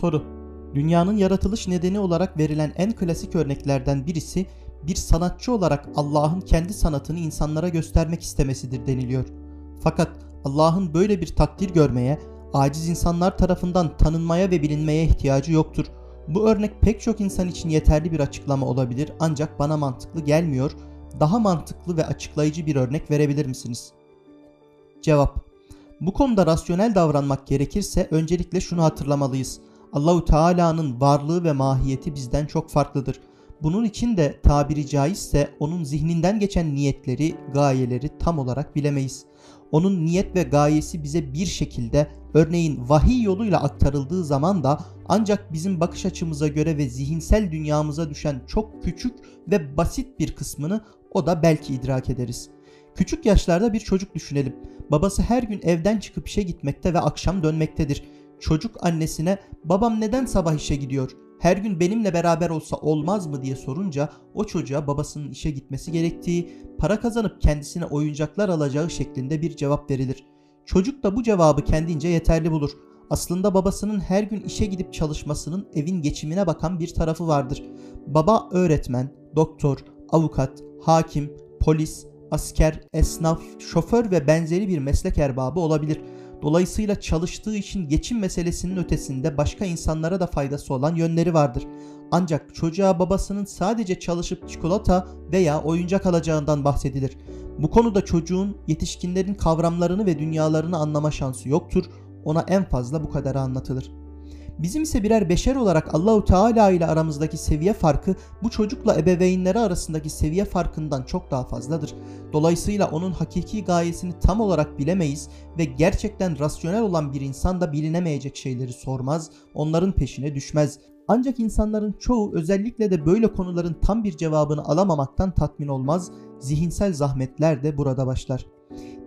Soru Dünyanın yaratılış nedeni olarak verilen en klasik örneklerden birisi bir sanatçı olarak Allah'ın kendi sanatını insanlara göstermek istemesidir deniliyor. Fakat Allah'ın böyle bir takdir görmeye, aciz insanlar tarafından tanınmaya ve bilinmeye ihtiyacı yoktur. Bu örnek pek çok insan için yeterli bir açıklama olabilir ancak bana mantıklı gelmiyor. Daha mantıklı ve açıklayıcı bir örnek verebilir misiniz? Cevap Bu konuda rasyonel davranmak gerekirse öncelikle şunu hatırlamalıyız. Allahu Teala'nın varlığı ve mahiyeti bizden çok farklıdır. Bunun için de tabiri caizse onun zihninden geçen niyetleri, gayeleri tam olarak bilemeyiz. Onun niyet ve gayesi bize bir şekilde örneğin vahiy yoluyla aktarıldığı zaman da ancak bizim bakış açımıza göre ve zihinsel dünyamıza düşen çok küçük ve basit bir kısmını o da belki idrak ederiz. Küçük yaşlarda bir çocuk düşünelim. Babası her gün evden çıkıp işe gitmekte ve akşam dönmektedir. Çocuk annesine babam neden sabah işe gidiyor? Her gün benimle beraber olsa olmaz mı diye sorunca o çocuğa babasının işe gitmesi gerektiği, para kazanıp kendisine oyuncaklar alacağı şeklinde bir cevap verilir. Çocuk da bu cevabı kendince yeterli bulur. Aslında babasının her gün işe gidip çalışmasının evin geçimine bakan bir tarafı vardır. Baba öğretmen, doktor, avukat, hakim, polis, asker, esnaf, şoför ve benzeri bir meslek erbabı olabilir. Dolayısıyla çalıştığı için geçim meselesinin ötesinde başka insanlara da faydası olan yönleri vardır. Ancak çocuğa babasının sadece çalışıp çikolata veya oyuncak alacağından bahsedilir. Bu konuda çocuğun yetişkinlerin kavramlarını ve dünyalarını anlama şansı yoktur. Ona en fazla bu kadar anlatılır. Bizim ise birer beşer olarak Allahu Teala ile aramızdaki seviye farkı bu çocukla ebeveynleri arasındaki seviye farkından çok daha fazladır. Dolayısıyla onun hakiki gayesini tam olarak bilemeyiz ve gerçekten rasyonel olan bir insan da bilinemeyecek şeyleri sormaz, onların peşine düşmez. Ancak insanların çoğu özellikle de böyle konuların tam bir cevabını alamamaktan tatmin olmaz, zihinsel zahmetler de burada başlar.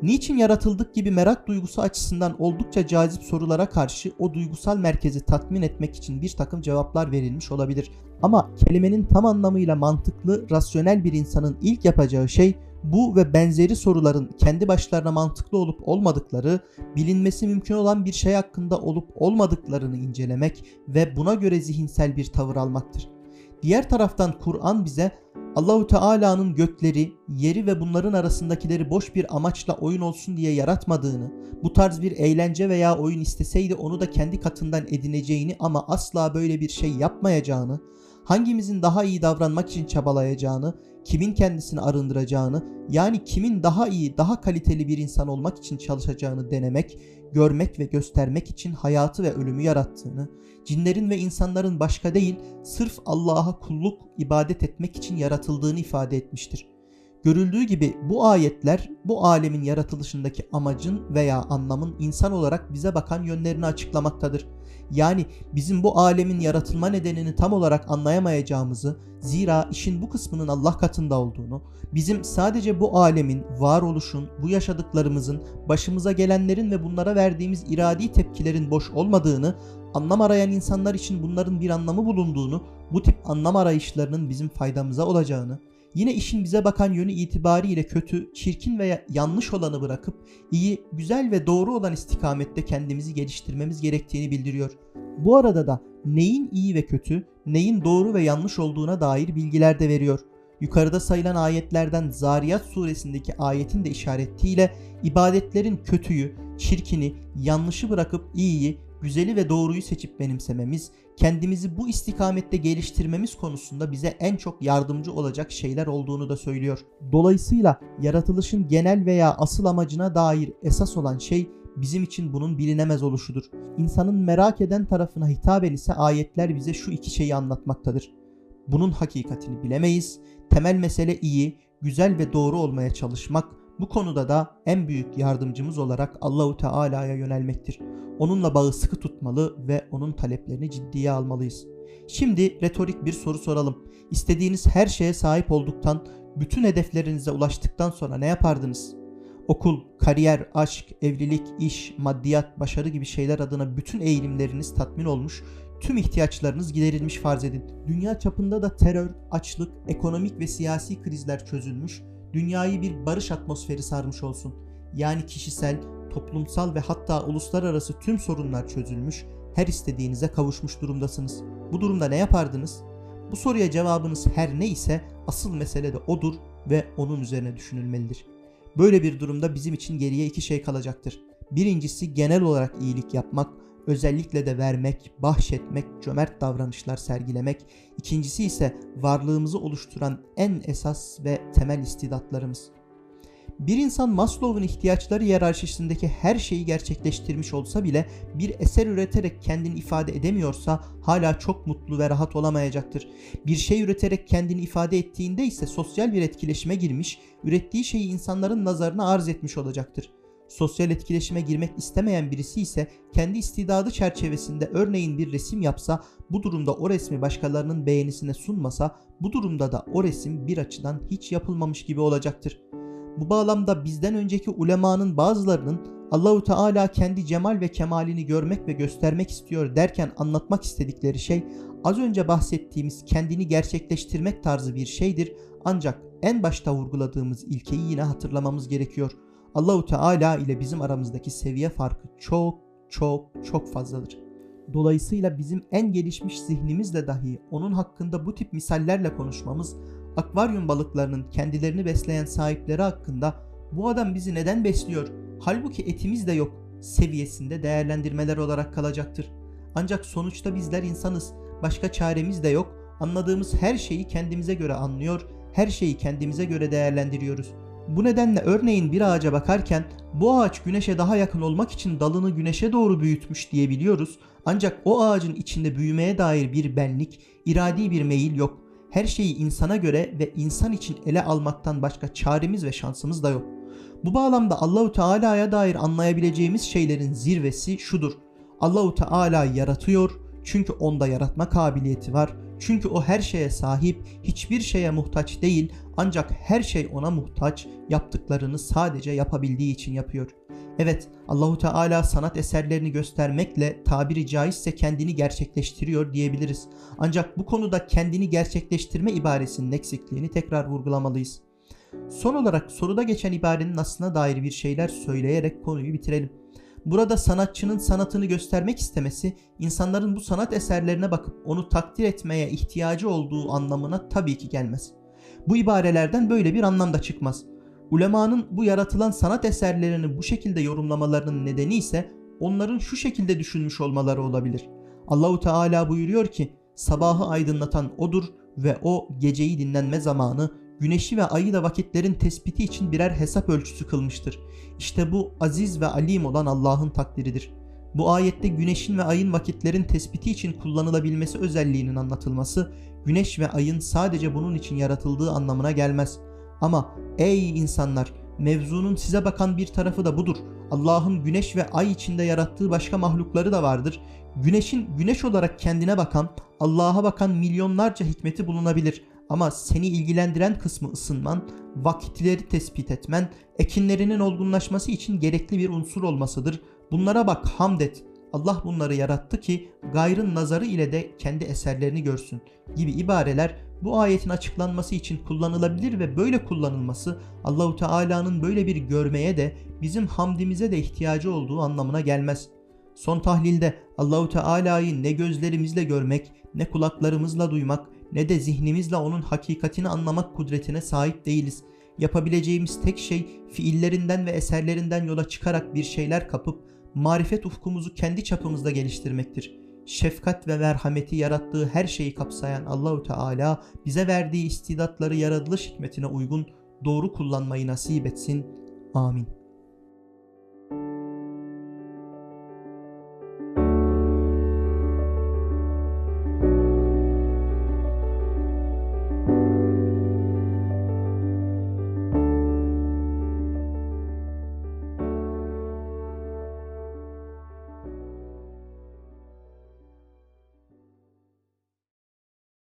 Niçin yaratıldık gibi merak duygusu açısından oldukça cazip sorulara karşı o duygusal merkezi tatmin etmek için bir takım cevaplar verilmiş olabilir. Ama kelimenin tam anlamıyla mantıklı, rasyonel bir insanın ilk yapacağı şey bu ve benzeri soruların kendi başlarına mantıklı olup olmadıkları, bilinmesi mümkün olan bir şey hakkında olup olmadıklarını incelemek ve buna göre zihinsel bir tavır almaktır. Diğer taraftan Kur'an bize Allahu Teala'nın gökleri, yeri ve bunların arasındakileri boş bir amaçla oyun olsun diye yaratmadığını, bu tarz bir eğlence veya oyun isteseydi onu da kendi katından edineceğini ama asla böyle bir şey yapmayacağını, hangimizin daha iyi davranmak için çabalayacağını, kimin kendisini arındıracağını, yani kimin daha iyi, daha kaliteli bir insan olmak için çalışacağını denemek, görmek ve göstermek için hayatı ve ölümü yarattığını, cinlerin ve insanların başka değil, sırf Allah'a kulluk, ibadet etmek için yaratıldığını ifade etmiştir. Görüldüğü gibi bu ayetler bu alemin yaratılışındaki amacın veya anlamın insan olarak bize bakan yönlerini açıklamaktadır. Yani bizim bu alemin yaratılma nedenini tam olarak anlayamayacağımızı, zira işin bu kısmının Allah katında olduğunu, bizim sadece bu alemin, varoluşun, bu yaşadıklarımızın, başımıza gelenlerin ve bunlara verdiğimiz iradi tepkilerin boş olmadığını, anlam arayan insanlar için bunların bir anlamı bulunduğunu, bu tip anlam arayışlarının bizim faydamıza olacağını, Yine işin bize bakan yönü itibariyle kötü, çirkin veya yanlış olanı bırakıp iyi, güzel ve doğru olan istikamette kendimizi geliştirmemiz gerektiğini bildiriyor. Bu arada da neyin iyi ve kötü, neyin doğru ve yanlış olduğuna dair bilgiler de veriyor. Yukarıda sayılan ayetlerden Zariyat suresindeki ayetin de işarettiyle ibadetlerin kötüyü, çirkini, yanlışı bırakıp iyiyi, güzeli ve doğruyu seçip benimsememiz, kendimizi bu istikamette geliştirmemiz konusunda bize en çok yardımcı olacak şeyler olduğunu da söylüyor. Dolayısıyla yaratılışın genel veya asıl amacına dair esas olan şey bizim için bunun bilinemez oluşudur. İnsanın merak eden tarafına hitaben ise ayetler bize şu iki şeyi anlatmaktadır. Bunun hakikatini bilemeyiz. Temel mesele iyi, güzel ve doğru olmaya çalışmak. Bu konuda da en büyük yardımcımız olarak Allahu Teala'ya yönelmektir. Onunla bağı sıkı tutmalı ve onun taleplerini ciddiye almalıyız. Şimdi retorik bir soru soralım. İstediğiniz her şeye sahip olduktan, bütün hedeflerinize ulaştıktan sonra ne yapardınız? Okul, kariyer, aşk, evlilik, iş, maddiyat, başarı gibi şeyler adına bütün eğilimleriniz tatmin olmuş, tüm ihtiyaçlarınız giderilmiş farz edin. Dünya çapında da terör, açlık, ekonomik ve siyasi krizler çözülmüş, dünyayı bir barış atmosferi sarmış olsun. Yani kişisel, toplumsal ve hatta uluslararası tüm sorunlar çözülmüş, her istediğinize kavuşmuş durumdasınız. Bu durumda ne yapardınız? Bu soruya cevabınız her ne ise asıl mesele de odur ve onun üzerine düşünülmelidir. Böyle bir durumda bizim için geriye iki şey kalacaktır. Birincisi genel olarak iyilik yapmak, özellikle de vermek, bahşetmek, cömert davranışlar sergilemek. İkincisi ise varlığımızı oluşturan en esas ve temel istidatlarımız. Bir insan Maslow'un ihtiyaçları hiyerarşisindeki her şeyi gerçekleştirmiş olsa bile bir eser üreterek kendini ifade edemiyorsa hala çok mutlu ve rahat olamayacaktır. Bir şey üreterek kendini ifade ettiğinde ise sosyal bir etkileşime girmiş, ürettiği şeyi insanların nazarına arz etmiş olacaktır. Sosyal etkileşime girmek istemeyen birisi ise kendi istidadı çerçevesinde örneğin bir resim yapsa, bu durumda o resmi başkalarının beğenisine sunmasa, bu durumda da o resim bir açıdan hiç yapılmamış gibi olacaktır. Bu bağlamda bizden önceki ulemanın bazılarının Allahu Teala kendi cemal ve kemalini görmek ve göstermek istiyor derken anlatmak istedikleri şey az önce bahsettiğimiz kendini gerçekleştirmek tarzı bir şeydir. Ancak en başta vurguladığımız ilkeyi yine hatırlamamız gerekiyor. Allahu Teala ile bizim aramızdaki seviye farkı çok çok çok fazladır. Dolayısıyla bizim en gelişmiş zihnimizle dahi onun hakkında bu tip misallerle konuşmamız akvaryum balıklarının kendilerini besleyen sahipleri hakkında bu adam bizi neden besliyor? Halbuki etimiz de yok seviyesinde değerlendirmeler olarak kalacaktır. Ancak sonuçta bizler insanız. Başka çaremiz de yok. Anladığımız her şeyi kendimize göre anlıyor, her şeyi kendimize göre değerlendiriyoruz. Bu nedenle örneğin bir ağaca bakarken bu ağaç güneşe daha yakın olmak için dalını güneşe doğru büyütmüş diyebiliyoruz. Ancak o ağacın içinde büyümeye dair bir benlik, iradi bir meyil yok. Her şeyi insana göre ve insan için ele almaktan başka çaremiz ve şansımız da yok. Bu bağlamda Allahu Teala'ya dair anlayabileceğimiz şeylerin zirvesi şudur. Allahu Teala yaratıyor çünkü onda yaratma kabiliyeti var. Çünkü o her şeye sahip, hiçbir şeye muhtaç değil ancak her şey ona muhtaç, yaptıklarını sadece yapabildiği için yapıyor. Evet, Allahu Teala sanat eserlerini göstermekle tabiri caizse kendini gerçekleştiriyor diyebiliriz. Ancak bu konuda kendini gerçekleştirme ibaresinin eksikliğini tekrar vurgulamalıyız. Son olarak soruda geçen ibarenin aslına dair bir şeyler söyleyerek konuyu bitirelim. Burada sanatçının sanatını göstermek istemesi, insanların bu sanat eserlerine bakıp onu takdir etmeye ihtiyacı olduğu anlamına tabii ki gelmez. Bu ibarelerden böyle bir anlam da çıkmaz. Ulemanın bu yaratılan sanat eserlerini bu şekilde yorumlamalarının nedeni ise onların şu şekilde düşünmüş olmaları olabilir. Allahu Teala buyuruyor ki sabahı aydınlatan odur ve o geceyi dinlenme zamanı, güneşi ve ayı da vakitlerin tespiti için birer hesap ölçüsü kılmıştır. İşte bu aziz ve alim olan Allah'ın takdiridir. Bu ayette güneşin ve ayın vakitlerin tespiti için kullanılabilmesi özelliğinin anlatılması, güneş ve ayın sadece bunun için yaratıldığı anlamına gelmez. Ama ey insanlar, mevzunun size bakan bir tarafı da budur. Allah'ın güneş ve ay içinde yarattığı başka mahlukları da vardır. Güneşin güneş olarak kendine bakan, Allah'a bakan milyonlarca hikmeti bulunabilir. Ama seni ilgilendiren kısmı ısınman, vakitleri tespit etmen, ekinlerinin olgunlaşması için gerekli bir unsur olmasıdır. Bunlara bak hamd et. Allah bunları yarattı ki gayrın nazarı ile de kendi eserlerini görsün gibi ibareler bu ayetin açıklanması için kullanılabilir ve böyle kullanılması Allahu Teala'nın böyle bir görmeye de bizim hamdimize de ihtiyacı olduğu anlamına gelmez. Son tahlilde Allahu Teala'yı ne gözlerimizle görmek, ne kulaklarımızla duymak, ne de zihnimizle onun hakikatini anlamak kudretine sahip değiliz. Yapabileceğimiz tek şey fiillerinden ve eserlerinden yola çıkarak bir şeyler kapıp marifet ufkumuzu kendi çapımızda geliştirmektir. Şefkat ve merhameti yarattığı her şeyi kapsayan Allahu Teala bize verdiği istidatları yaratılış hikmetine uygun doğru kullanmayı nasip etsin. Amin.